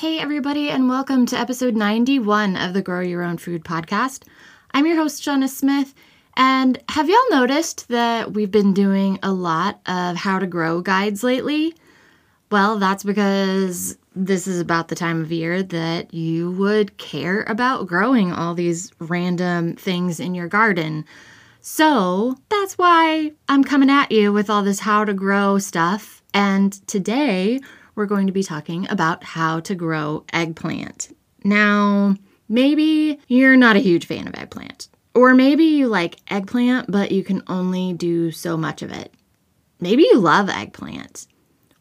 Hey, everybody, and welcome to episode 91 of the Grow Your Own Food podcast. I'm your host, Shauna Smith. And have y'all noticed that we've been doing a lot of how to grow guides lately? Well, that's because this is about the time of year that you would care about growing all these random things in your garden. So that's why I'm coming at you with all this how to grow stuff. And today we're going to be talking about how to grow eggplant. Now, maybe you're not a huge fan of eggplant, or maybe you like eggplant, but you can only do so much of it. Maybe you love eggplant.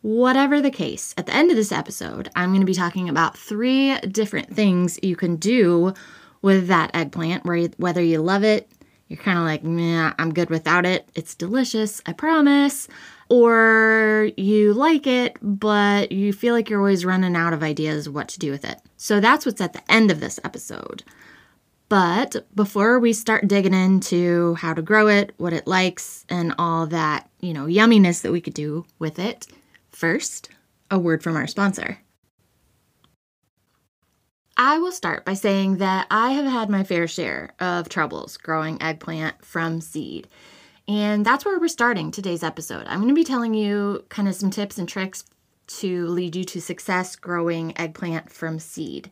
Whatever the case, at the end of this episode, I'm going to be talking about three different things you can do with that eggplant, whether you love it, you're kind of like, nah, I'm good without it. It's delicious, I promise or you like it, but you feel like you're always running out of ideas what to do with it. So that's what's at the end of this episode. But before we start digging into how to grow it, what it likes, and all that, you know, yumminess that we could do with it, first, a word from our sponsor. I will start by saying that I have had my fair share of troubles growing eggplant from seed. And that's where we're starting today's episode. I'm going to be telling you kind of some tips and tricks to lead you to success growing eggplant from seed.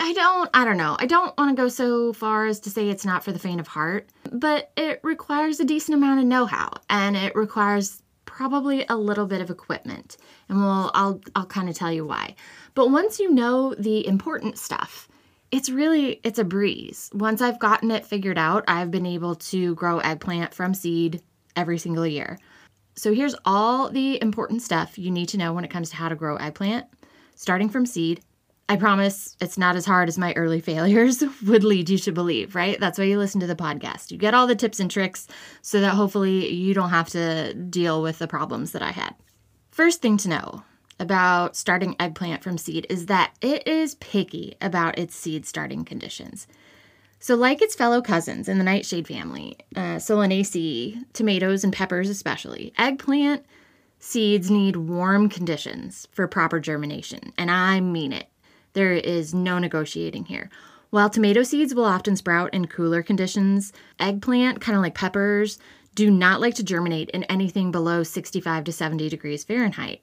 I don't, I don't know. I don't want to go so far as to say it's not for the faint of heart, but it requires a decent amount of know-how and it requires probably a little bit of equipment. And we'll I'll I'll kind of tell you why. But once you know the important stuff, it's really it's a breeze. Once I've gotten it figured out, I've been able to grow eggplant from seed every single year. So here's all the important stuff you need to know when it comes to how to grow eggplant, starting from seed. I promise it's not as hard as my early failures would lead you to believe, right? That's why you listen to the podcast. You get all the tips and tricks so that hopefully you don't have to deal with the problems that I had. First thing to know about starting eggplant from seed is that it is picky about its seed starting conditions. So, like its fellow cousins in the nightshade family, uh, Solanaceae, tomatoes, and peppers especially, eggplant seeds need warm conditions for proper germination. And I mean it. There is no negotiating here. While tomato seeds will often sprout in cooler conditions, eggplant, kind of like peppers, do not like to germinate in anything below 65 to 70 degrees Fahrenheit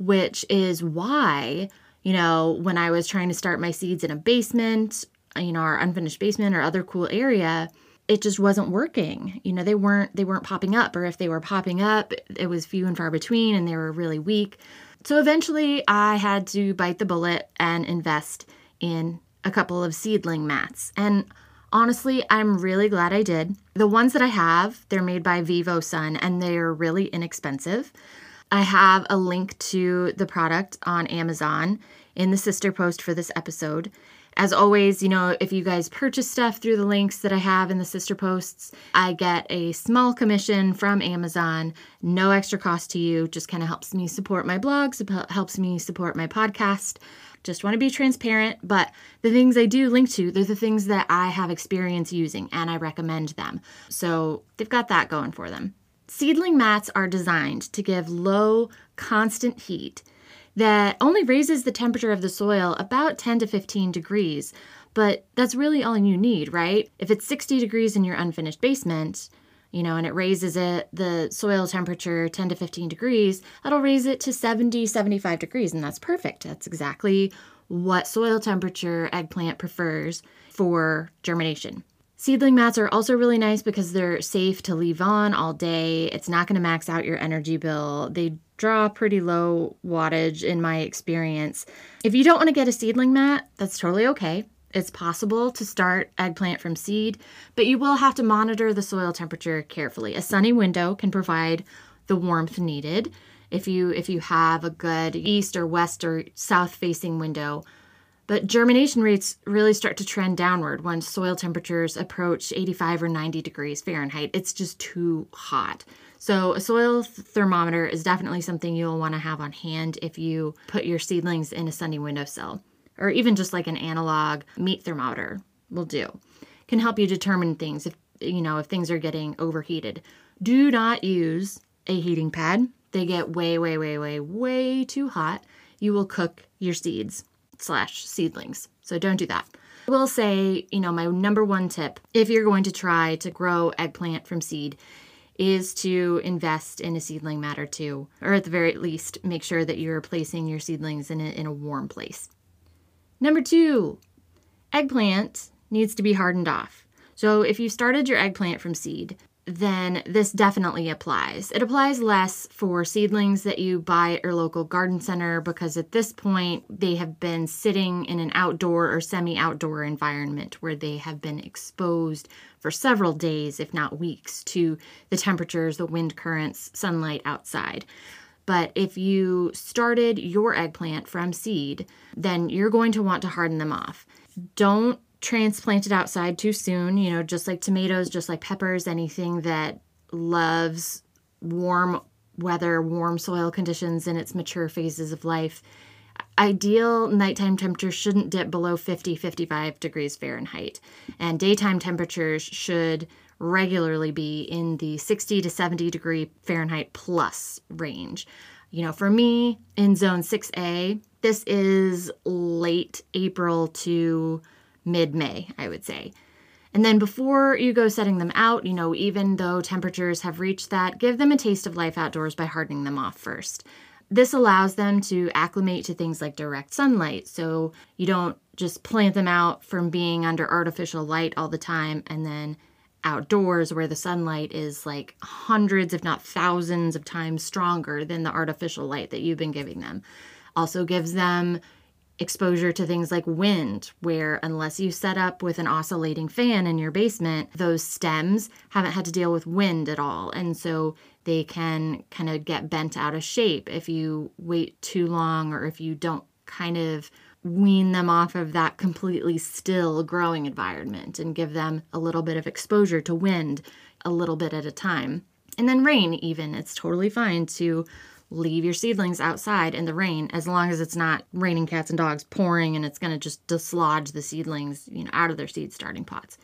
which is why, you know, when I was trying to start my seeds in a basement, you know, our unfinished basement or other cool area, it just wasn't working. You know, they weren't they weren't popping up or if they were popping up, it was few and far between and they were really weak. So eventually I had to bite the bullet and invest in a couple of seedling mats. And honestly, I'm really glad I did. The ones that I have, they're made by VIVOSUN and they're really inexpensive. I have a link to the product on Amazon in the sister post for this episode. As always, you know, if you guys purchase stuff through the links that I have in the sister posts, I get a small commission from Amazon, no extra cost to you, just kind of helps me support my blogs, helps me support my podcast. Just want to be transparent, but the things I do link to, they're the things that I have experience using and I recommend them. So they've got that going for them. Seedling mats are designed to give low, constant heat that only raises the temperature of the soil about 10 to 15 degrees. But that's really all you need, right? If it's 60 degrees in your unfinished basement, you know, and it raises it, the soil temperature 10 to 15 degrees, that'll raise it to 70, 75 degrees, and that's perfect. That's exactly what soil temperature eggplant prefers for germination. Seedling mats are also really nice because they're safe to leave on all day. It's not going to max out your energy bill. They draw pretty low wattage in my experience. If you don't want to get a seedling mat, that's totally okay. It's possible to start eggplant from seed, but you will have to monitor the soil temperature carefully. A sunny window can provide the warmth needed. If you if you have a good east or west or south facing window, But germination rates really start to trend downward when soil temperatures approach 85 or 90 degrees Fahrenheit. It's just too hot. So, a soil thermometer is definitely something you'll want to have on hand if you put your seedlings in a sunny windowsill, or even just like an analog meat thermometer will do. Can help you determine things if you know if things are getting overheated. Do not use a heating pad. They get way, way, way, way, way too hot. You will cook your seeds slash seedlings. So don't do that. I will say, you know, my number one tip if you're going to try to grow eggplant from seed is to invest in a seedling mat or two, or at the very least, make sure that you're placing your seedlings in a, in a warm place. Number two, eggplant needs to be hardened off. So if you started your eggplant from seed, then this definitely applies. It applies less for seedlings that you buy at your local garden center because at this point they have been sitting in an outdoor or semi outdoor environment where they have been exposed for several days, if not weeks, to the temperatures, the wind currents, sunlight outside. But if you started your eggplant from seed, then you're going to want to harden them off. Don't transplanted outside too soon, you know, just like tomatoes, just like peppers, anything that loves warm weather, warm soil conditions in its mature phases of life. Ideal nighttime temperatures shouldn't dip below 50, 55 degrees Fahrenheit, and daytime temperatures should regularly be in the 60 to 70 degree Fahrenheit plus range. You know, for me in zone 6A, this is late April to mid May, I would say. And then before you go setting them out, you know, even though temperatures have reached that, give them a taste of life outdoors by hardening them off first. This allows them to acclimate to things like direct sunlight, so you don't just plant them out from being under artificial light all the time and then outdoors where the sunlight is like hundreds, if not thousands, of times stronger than the artificial light that you've been giving them. Also gives them exposure to things like wind, where unless you set up with an oscillating fan in your basement, those stems haven't had to deal with wind at all. And so they can kind of get bent out of shape if you wait too long or if you don't kind of wean them off of that completely still growing environment and give them a little bit of exposure to wind a little bit at a time. And then rain, even. It's totally fine to leave your seedlings outside in the rain as long as it's not raining cats and dogs pouring and it's going to just dislodge the seedlings you know out of their seed starting pots.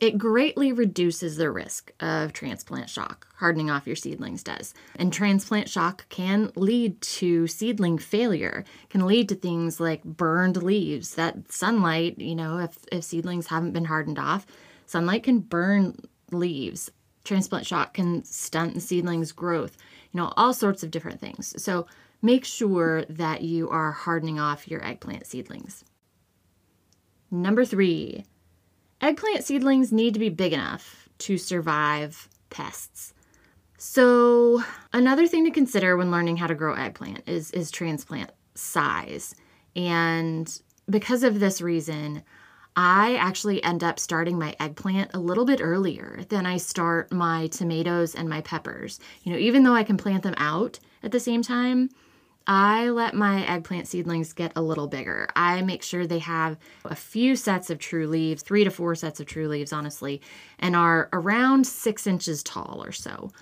It greatly reduces the risk of transplant shock hardening off your seedlings does. And transplant shock can lead to seedling failure can lead to things like burned leaves that sunlight you know if, if seedlings haven't been hardened off sunlight can burn leaves transplant shock can stunt the seedlings growth you know, all sorts of different things. So make sure that you are hardening off your eggplant seedlings. Number three, eggplant seedlings need to be big enough to survive pests. So, another thing to consider when learning how to grow eggplant is, is transplant size. And because of this reason, I actually end up starting my eggplant a little bit earlier than I start my tomatoes and my peppers. You know, even though I can plant them out at the same time, I let my eggplant seedlings get a little bigger. I make sure they have a few sets of true leaves, three to four sets of true leaves, honestly, and are around six inches tall or so.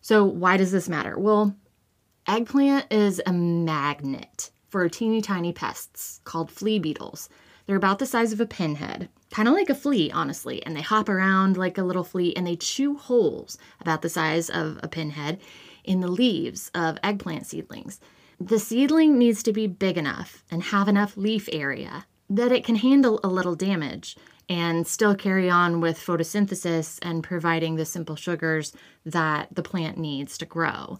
So, why does this matter? Well, eggplant is a magnet for teeny tiny pests called flea beetles. They're about the size of a pinhead, kind of like a flea, honestly, and they hop around like a little flea and they chew holes about the size of a pinhead in the leaves of eggplant seedlings. The seedling needs to be big enough and have enough leaf area that it can handle a little damage and still carry on with photosynthesis and providing the simple sugars that the plant needs to grow.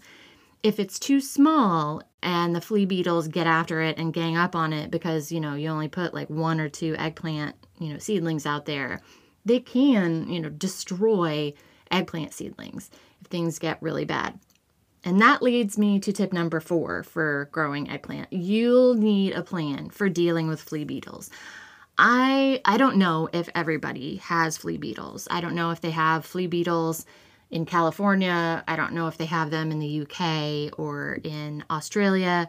If it's too small and the flea beetles get after it and gang up on it because, you know, you only put like one or two eggplant, you know, seedlings out there, they can, you know, destroy eggplant seedlings if things get really bad. And that leads me to tip number four for growing eggplant. You'll need a plan for dealing with flea beetles. I I don't know if everybody has flea beetles. I don't know if they have flea beetles in California. I don't know if they have them in the UK or in Australia,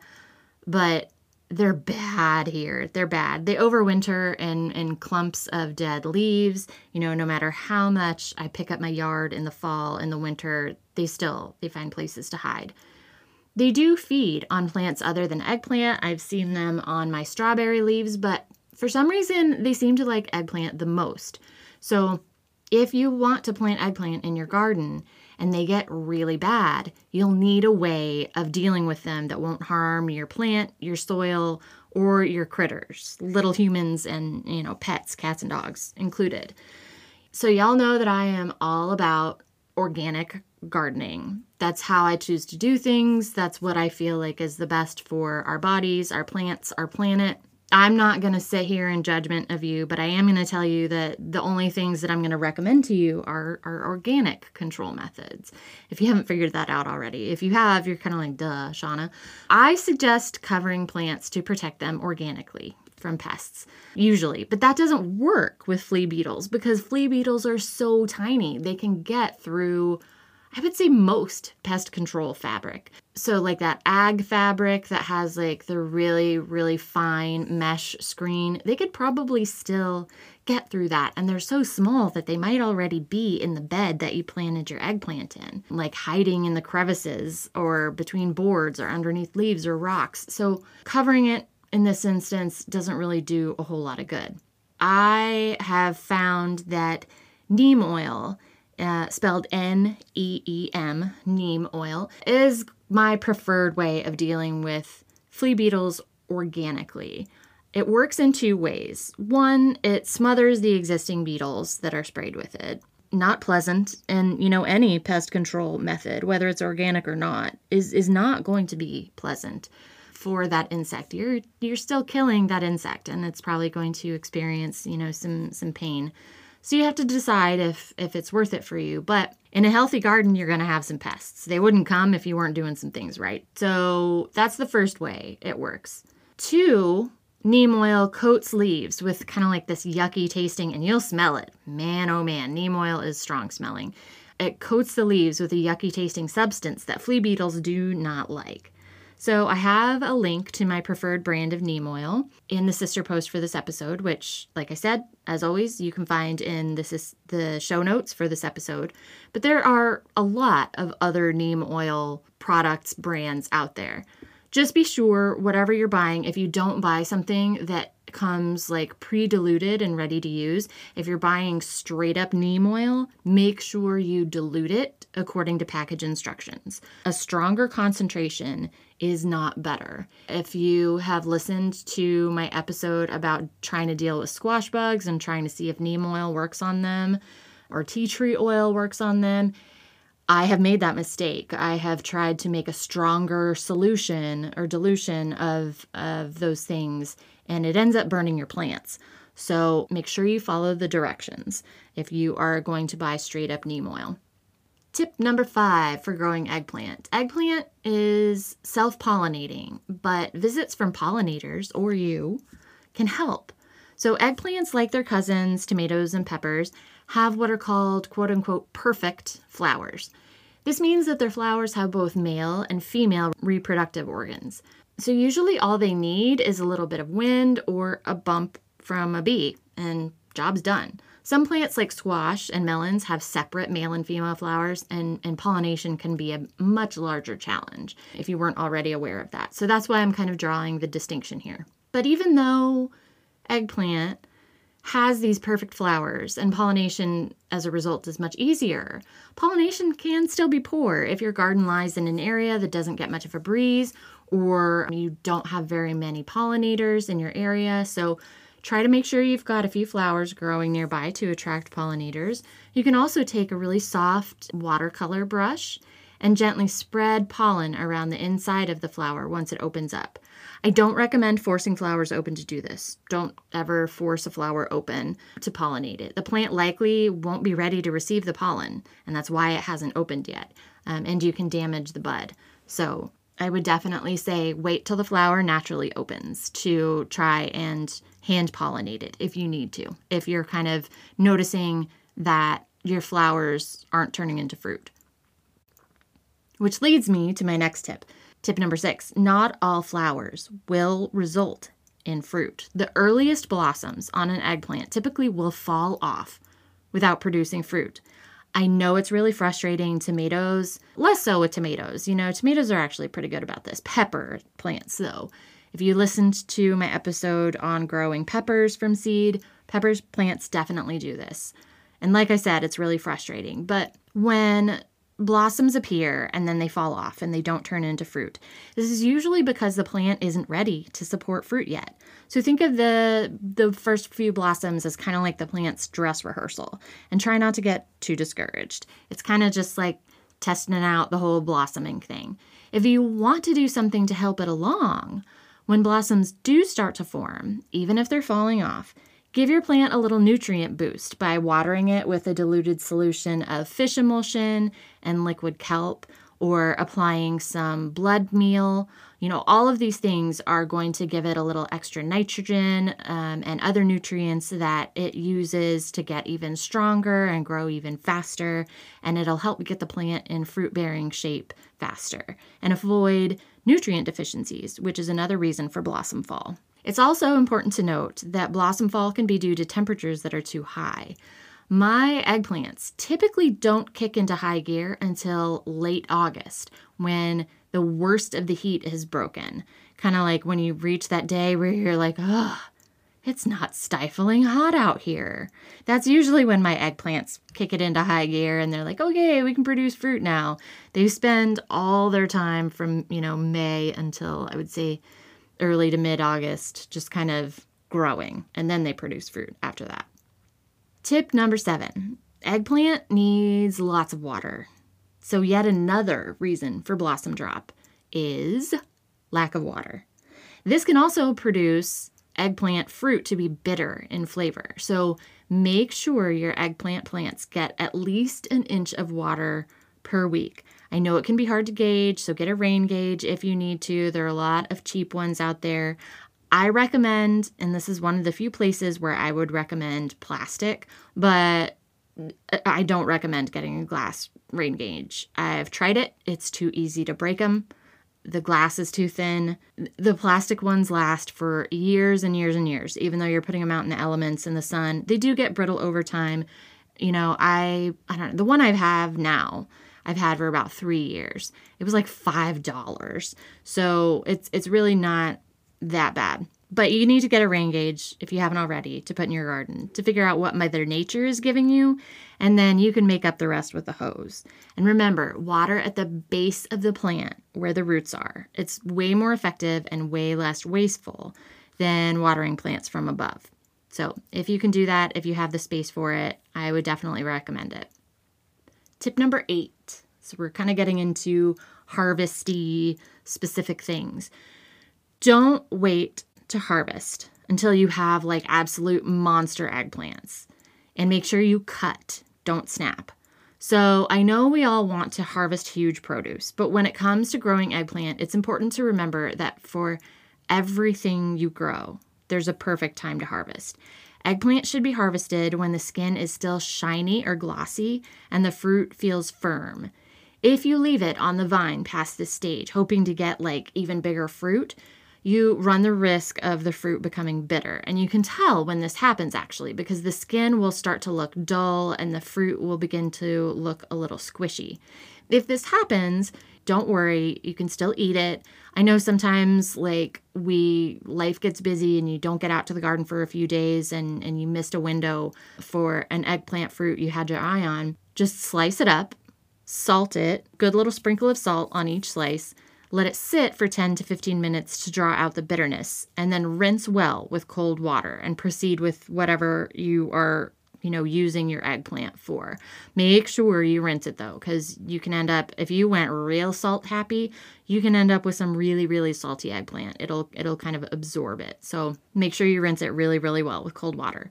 but they're bad here. They're bad. They overwinter in, in clumps of dead leaves. You know, no matter how much I pick up my yard in the fall and the winter, they still they find places to hide. They do feed on plants other than eggplant. I've seen them on my strawberry leaves, but for some reason they seem to like eggplant the most. So if you want to plant eggplant in your garden and they get really bad, you'll need a way of dealing with them that won't harm your plant, your soil, or your critters, little humans and, you know, pets, cats and dogs included. So y'all know that I am all about organic gardening. That's how I choose to do things. That's what I feel like is the best for our bodies, our plants, our planet. I'm not going to sit here in judgment of you, but I am going to tell you that the only things that I'm going to recommend to you are, are organic control methods. If you haven't figured that out already, if you have, you're kind of like, duh, Shauna. I suggest covering plants to protect them organically from pests, usually. But that doesn't work with flea beetles because flea beetles are so tiny. They can get through I would say most pest control fabric. So, like that ag fabric that has like the really, really fine mesh screen, they could probably still get through that. And they're so small that they might already be in the bed that you planted your eggplant in, like hiding in the crevices or between boards or underneath leaves or rocks. So, covering it in this instance doesn't really do a whole lot of good. I have found that neem oil uh, spelled N E E M, neem oil, is my preferred way of dealing with flea beetles organically. It works in two ways. One, it smothers the existing beetles that are sprayed with it. Not pleasant, and you know, any pest control method, whether it's organic or not, is, is not going to be pleasant for that insect. You're you're still killing that insect and it's probably going to experience, you know, some some pain. So you have to decide if if it's worth it for you. But in a healthy garden, you're going to have some pests. They wouldn't come if you weren't doing some things right. So that's the first way it works. Two, neem oil coats leaves with kind of like this yucky tasting, and you'll smell it. Man, oh man, neem oil is strong smelling. It coats the leaves with a yucky tasting substance that flea beetles do not like. So I have a link to my preferred brand of neem oil in the sister post for this episode, which, like I said, as always, you can find in this is the show notes for this episode. But there are a lot of other neem oil products brands out there. Just be sure whatever you're buying, if you don't buy something that comes like pre-diluted and ready to use. If you're buying straight up neem oil, make sure you dilute it according to package instructions. A stronger concentration is not better. If you have listened to my episode about trying to deal with squash bugs and trying to see if neem oil works on them or tea tree oil works on them, I have made that mistake. I have tried to make a stronger solution or dilution of, of those things and it ends up burning your plants. So make sure you follow the directions if you are going to buy straight up neem oil. Tip number five for growing eggplant. Eggplant is self pollinating, but visits from pollinators or you can help. So, eggplants, like their cousins, tomatoes and peppers, have what are called quote unquote perfect flowers. This means that their flowers have both male and female reproductive organs. So, usually, all they need is a little bit of wind or a bump from a bee, and job's done. Some plants, like squash and melons, have separate male and female flowers, and, and pollination can be a much larger challenge if you weren't already aware of that. So, that's why I'm kind of drawing the distinction here. But even though eggplant has these perfect flowers and pollination as a result is much easier. Pollination can still be poor if your garden lies in an area that doesn't get much of a breeze or you don't have very many pollinators in your area. So try to make sure you've got a few flowers growing nearby to attract pollinators. You can also take a really soft watercolor brush and gently spread pollen around the inside of the flower once it opens up. I don't recommend forcing flowers open to do this. Don't ever force a flower open to pollinate it. The plant likely won't be ready to receive the pollen, and that's why it hasn't opened yet. Um, and you can damage the bud. So I would definitely say wait till the flower naturally opens to try and hand pollinate it if you need to. If you're kind of noticing that your flowers aren't turning into fruit. Which leads me to my next tip. Tip number six not all flowers will result in fruit. The earliest blossoms on an eggplant typically will fall off without producing fruit. I know it's really frustrating. Tomatoes, less so with tomatoes. You know, tomatoes are actually pretty good about this. Pepper plants, though. If you listened to my episode on growing peppers from seed, peppers plants definitely do this. And like I said, it's really frustrating. But when blossoms appear and then they fall off and they don't turn into fruit. This is usually because the plant isn't ready to support fruit yet. So think of the the first few blossoms as kind of like the plant's dress rehearsal and try not to get too discouraged. It's kind of just like testing out the whole blossoming thing. If you want to do something to help it along, when blossoms do start to form, even if they're falling off, Give your plant a little nutrient boost by watering it with a diluted solution of fish emulsion and liquid kelp or applying some blood meal. You know, all of these things are going to give it a little extra nitrogen um, and other nutrients that it uses to get even stronger and grow even faster. And it'll help get the plant in fruit bearing shape faster and avoid nutrient deficiencies, which is another reason for blossom fall. It's also important to note that blossom fall can be due to temperatures that are too high. My eggplants typically don't kick into high gear until late August when the worst of the heat is broken. Kind of like when you reach that day where you're like, oh, it's not stifling hot out here. That's usually when my eggplants kick it into high gear and they're like, okay, we can produce fruit now. They spend all their time from, you know, May until I would say early to mid August, just kind of growing, and then they produce fruit after that. Tip number seven eggplant needs lots of water. So, yet another reason for blossom drop is lack of water. This can also produce eggplant fruit to be bitter in flavor. So, make sure your eggplant plants get at least an inch of water per week. I know it can be hard to gauge, so get a rain gauge if you need to. There are a lot of cheap ones out there. I recommend, and this is one of the few places where I would recommend plastic, but I don't recommend getting a glass rain gauge. I've tried it, it's too easy to break them. The glass is too thin. The plastic ones last for years and years and years, even though you're putting them out in the elements in the sun. They do get brittle over time. You know, I I don't know, the one I have now I've had for about three years. It was like five dollars. So it's it's really not that bad. But you need to get a rain gauge if you haven't already to put in your garden to figure out what Mother Nature is giving you, and then you can make up the rest with the hose. And remember, water at the base of the plant where the roots are. It's way more effective and way less wasteful than watering plants from above. So, if you can do that, if you have the space for it, I would definitely recommend it. Tip number eight. So we're kind of getting into harvesty specific things. Don't wait to harvest until you have like absolute monster eggplants. And make sure you cut, don't snap. So, I know we all want to harvest huge produce, but when it comes to growing eggplant, it's important to remember that for everything you grow, there's a perfect time to harvest. Eggplant should be harvested when the skin is still shiny or glossy and the fruit feels firm. If you leave it on the vine past this stage, hoping to get like even bigger fruit, you run the risk of the fruit becoming bitter. And you can tell when this happens actually because the skin will start to look dull and the fruit will begin to look a little squishy. If this happens, don't worry, you can still eat it. I know sometimes like we life gets busy and you don't get out to the garden for a few days and and you missed a window for an eggplant fruit you had your eye on. Just slice it up, salt it, good little sprinkle of salt on each slice. Let it sit for 10 to 15 minutes to draw out the bitterness, and then rinse well with cold water and proceed with whatever you are you know, using your eggplant for. Make sure you rinse it though, because you can end up if you went real salt happy, you can end up with some really, really salty eggplant. It'll it'll kind of absorb it. So make sure you rinse it really, really well with cold water.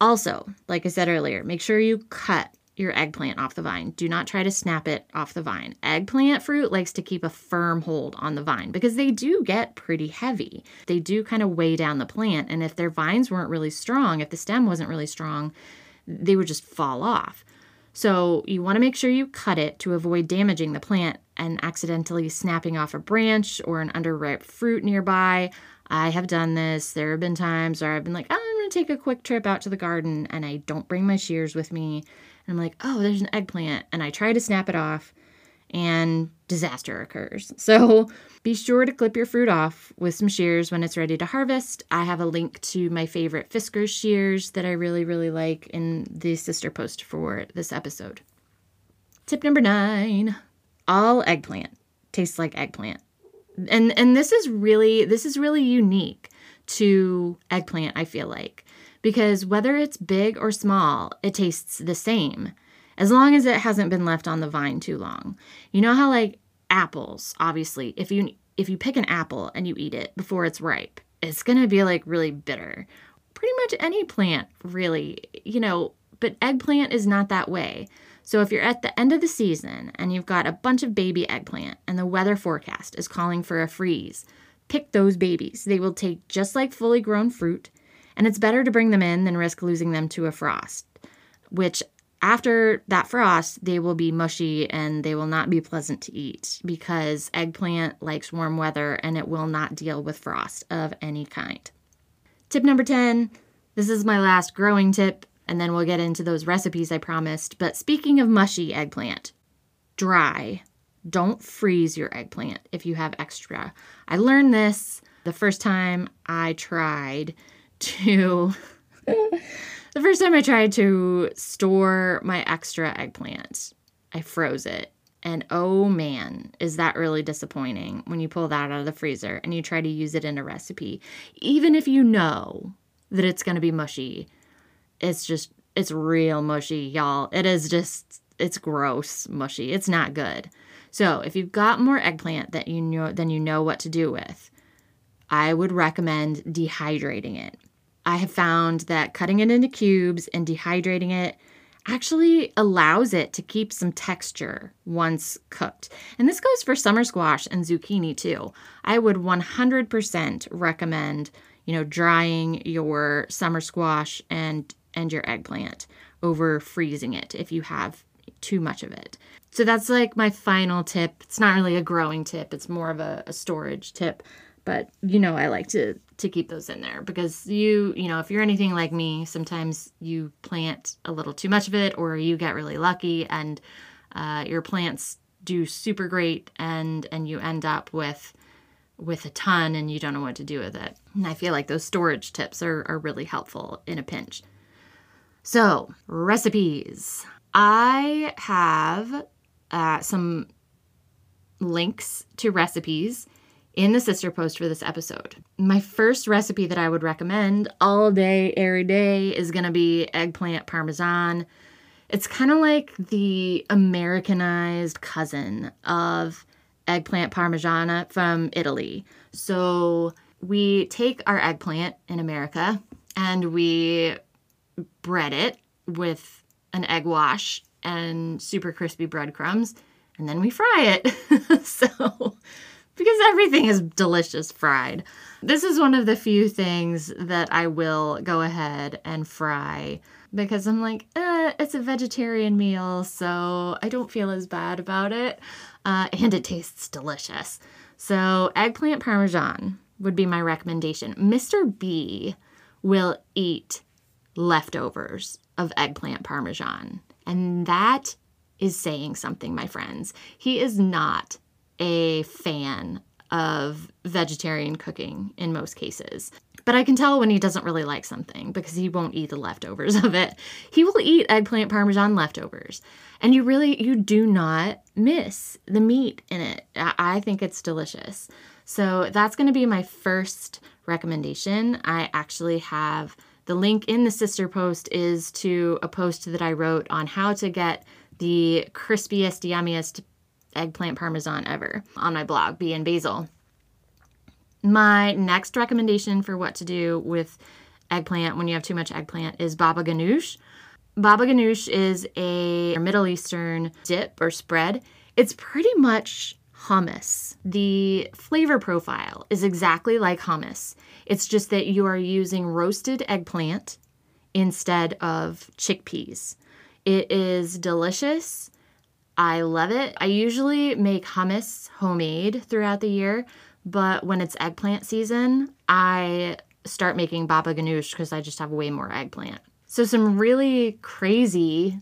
Also, like I said earlier, make sure you cut your eggplant off the vine. Do not try to snap it off the vine. Eggplant fruit likes to keep a firm hold on the vine because they do get pretty heavy. They do kind of weigh down the plant. And if their vines weren't really strong, if the stem wasn't really strong, they would just fall off. So you want to make sure you cut it to avoid damaging the plant and accidentally snapping off a branch or an underripe fruit nearby. I have done this. There have been times where I've been like, oh, I'm going to take a quick trip out to the garden and I don't bring my shears with me. And I'm like, oh, there's an eggplant. And I try to snap it off and disaster occurs. So be sure to clip your fruit off with some shears when it's ready to harvest. I have a link to my favorite Fiskars shears that I really, really like in the sister post for this episode. Tip number nine all eggplant tastes like eggplant. And and this is really this is really unique to eggplant, I feel like. Because whether it's big or small, it tastes the same as long as it hasn't been left on the vine too long. You know how like apples, obviously, if you if you pick an apple and you eat it before it's ripe, it's going to be like really bitter. Pretty much any plant, really, you know, but eggplant is not that way. So if you're at the end of the season and you've got a bunch of baby eggplant and the weather forecast is calling for a freeze, pick those babies. They will take just like fully grown fruit, and it's better to bring them in than risk losing them to a frost, which after that frost, they will be mushy and they will not be pleasant to eat because eggplant likes warm weather and it will not deal with frost of any kind. Tip number 10 this is my last growing tip, and then we'll get into those recipes I promised. But speaking of mushy eggplant, dry. Don't freeze your eggplant if you have extra. I learned this the first time I tried to. The first time I tried to store my extra eggplant, I froze it. And oh man, is that really disappointing when you pull that out of the freezer and you try to use it in a recipe. Even if you know that it's going to be mushy, it's just, it's real mushy, y'all. It is just, it's gross mushy. It's not good. So if you've got more eggplant that you know, then you know what to do with, I would recommend dehydrating it. I have found that cutting it into cubes and dehydrating it actually allows it to keep some texture once cooked. And this goes for summer squash and zucchini too. I would 100% recommend, you know, drying your summer squash and and your eggplant over freezing it if you have too much of it. So that's like my final tip. It's not really a growing tip, it's more of a, a storage tip but you know i like to to keep those in there because you you know if you're anything like me sometimes you plant a little too much of it or you get really lucky and uh, your plants do super great and and you end up with with a ton and you don't know what to do with it. And i feel like those storage tips are, are really helpful in a pinch. So recipes. I have uh, some links to recipes in the sister post for this episode. My first recipe that I would recommend all day, every day is going to be eggplant parmesan. It's kind of like the Americanized cousin of eggplant parmigiana from Italy. So we take our eggplant in America and we bread it with an egg wash and super crispy breadcrumbs, and then we fry it. so because everything is delicious fried. This is one of the few things that I will go ahead and fry because I'm like, eh, it's a vegetarian meal, so I don't feel as bad about it. Uh, and it tastes delicious. So, eggplant parmesan would be my recommendation. Mr. B will eat leftovers of eggplant parmesan. And that is saying something, my friends. He is not a fan of vegetarian cooking in most cases. But I can tell when he doesn't really like something because he won't eat the leftovers of it. He will eat eggplant parmesan leftovers. And you really you do not miss the meat in it. I think it's delicious. So that's going to be my first recommendation. I actually have the link in the sister post is to a post that I wrote on how to get the crispiest, yummiest eggplant parmesan ever on my blog, Bee and Basil. My next recommendation for what to do with eggplant when you have too much eggplant is baba ganoush. Baba ganoush is a Middle Eastern dip or spread. It's pretty much hummus. The flavor profile is exactly like hummus. It's just that you are using roasted eggplant instead of chickpeas. It is delicious I love it. I usually make hummus homemade throughout the year, but when it's eggplant season, I start making baba ganoush because I just have way more eggplant. So, some really crazy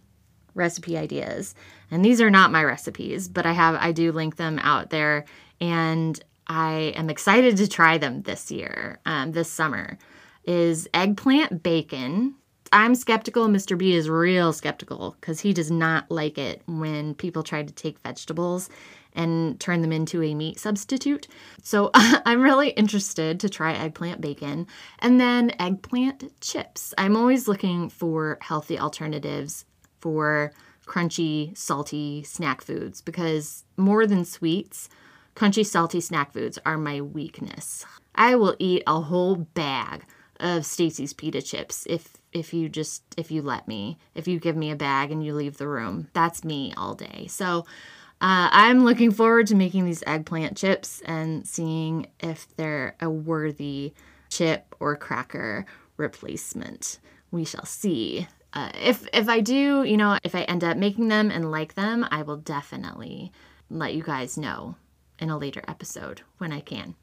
recipe ideas. And these are not my recipes, but I have I do link them out there and I am excited to try them this year, um, this summer. Is eggplant bacon. I'm skeptical. Mr. B is real skeptical because he does not like it when people try to take vegetables and turn them into a meat substitute. So I'm really interested to try eggplant bacon and then eggplant chips. I'm always looking for healthy alternatives for crunchy, salty snack foods because more than sweets, crunchy, salty snack foods are my weakness. I will eat a whole bag of Stacy's pita chips if if you just if you let me. If you give me a bag and you leave the room. That's me all day. So uh, I'm looking forward to making these eggplant chips and seeing if they're a worthy chip or cracker replacement. We shall see. Uh, if if I do, you know, if I end up making them and like them, I will definitely let you guys know in a later episode when I can.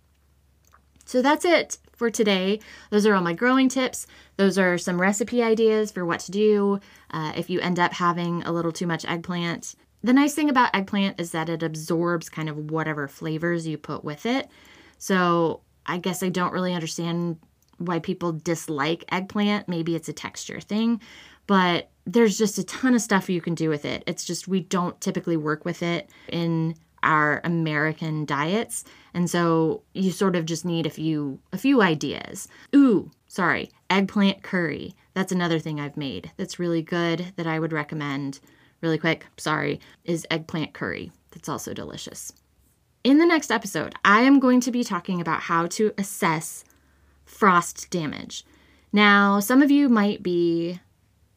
So that's it for today. Those are all my growing tips. Those are some recipe ideas for what to do uh, if you end up having a little too much eggplant. The nice thing about eggplant is that it absorbs kind of whatever flavors you put with it. So I guess I don't really understand why people dislike eggplant. Maybe it's a texture thing, but there's just a ton of stuff you can do with it. It's just we don't typically work with it in our American diets. And so you sort of just need a few a few ideas. Ooh, sorry, eggplant curry. That's another thing I've made that's really good that I would recommend really quick, sorry, is eggplant curry. That's also delicious. In the next episode, I am going to be talking about how to assess frost damage. Now, some of you might be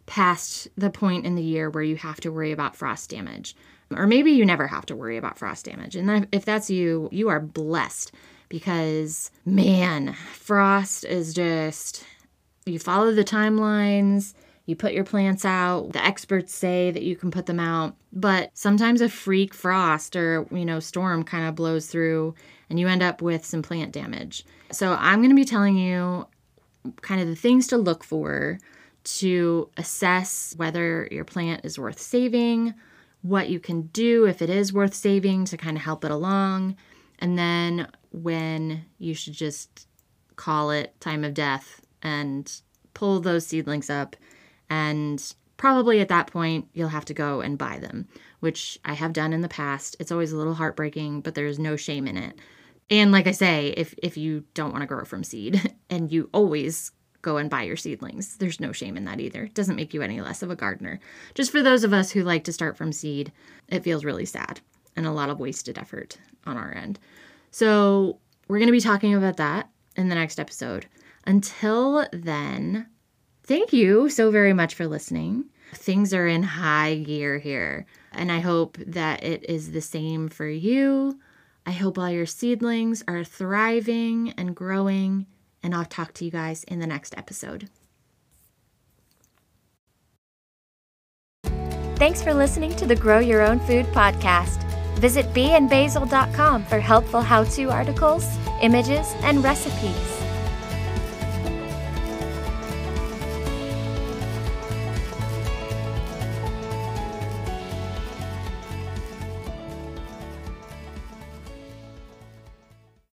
past the point in the year where you have to worry about frost damage. Or maybe you never have to worry about frost damage. And if that's you, you are blessed because, man, frost is just, you follow the timelines, you put your plants out. The experts say that you can put them out, but sometimes a freak frost or, you know, storm kind of blows through and you end up with some plant damage. So I'm going to be telling you kind of the things to look for to assess whether your plant is worth saving, what you can do if it is worth saving to kind of help it along, and then when you should just call it time of death and pull those seedlings up. And probably at that point, you'll have to go and buy them, which I have done in the past. It's always a little heartbreaking, but there's no shame in it. And like I say, if if you don't want to grow from seed and you always go and buy your seedlings. There's no shame in that either. It doesn't make you any less of a gardener. Just for those of us who like to start from seed, it feels really sad and a lot of wasted effort on our end. So, we're going to be talking about that in the next episode. Until then, thank you so very much for listening. Things are in high gear here, and I hope that it is the same for you. I hope all your seedlings are thriving and growing and I'll talk to you guys in the next episode. Thanks for listening to the Grow Your Own Food podcast. Visit beeandbasil.com for helpful how to articles, images, and recipes.